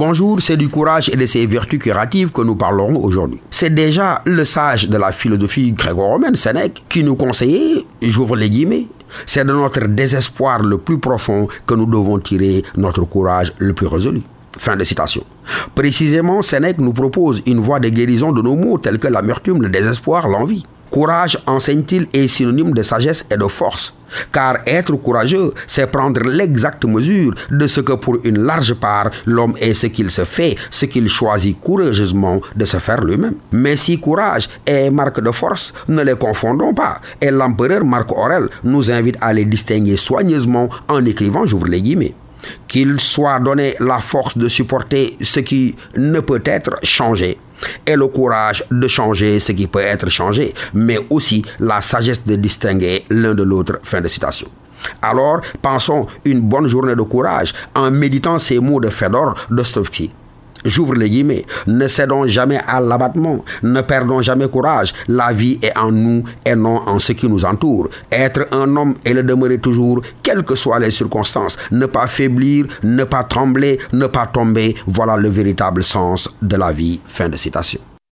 Bonjour, c'est du courage et de ses vertus curatives que nous parlerons aujourd'hui. C'est déjà le sage de la philosophie gréco-romaine, Sénèque, qui nous conseillait, j'ouvre les guillemets, c'est de notre désespoir le plus profond que nous devons tirer notre courage le plus résolu. Fin de citation. Précisément, Sénèque nous propose une voie de guérison de nos maux tels que l'amertume, le désespoir, l'envie. Courage, enseigne-t-il, est synonyme de sagesse et de force. Car être courageux, c'est prendre l'exacte mesure de ce que pour une large part l'homme est ce qu'il se fait, ce qu'il choisit courageusement de se faire lui-même. Mais si courage est marque de force, ne les confondons pas. Et l'empereur Marc Aurel nous invite à les distinguer soigneusement en écrivant, j'ouvre les guillemets qu'il soit donné la force de supporter ce qui ne peut être changé et le courage de changer ce qui peut être changé, mais aussi la sagesse de distinguer l'un de l'autre. Fin de citation. Alors, pensons une bonne journée de courage en méditant ces mots de Fedor Dostoevsky. J'ouvre les guillemets. Ne cédons jamais à l'abattement. Ne perdons jamais courage. La vie est en nous et non en ce qui nous entoure. Être un homme et le demeurer toujours, quelles que soient les circonstances. Ne pas faiblir, ne pas trembler, ne pas tomber. Voilà le véritable sens de la vie. Fin de citation.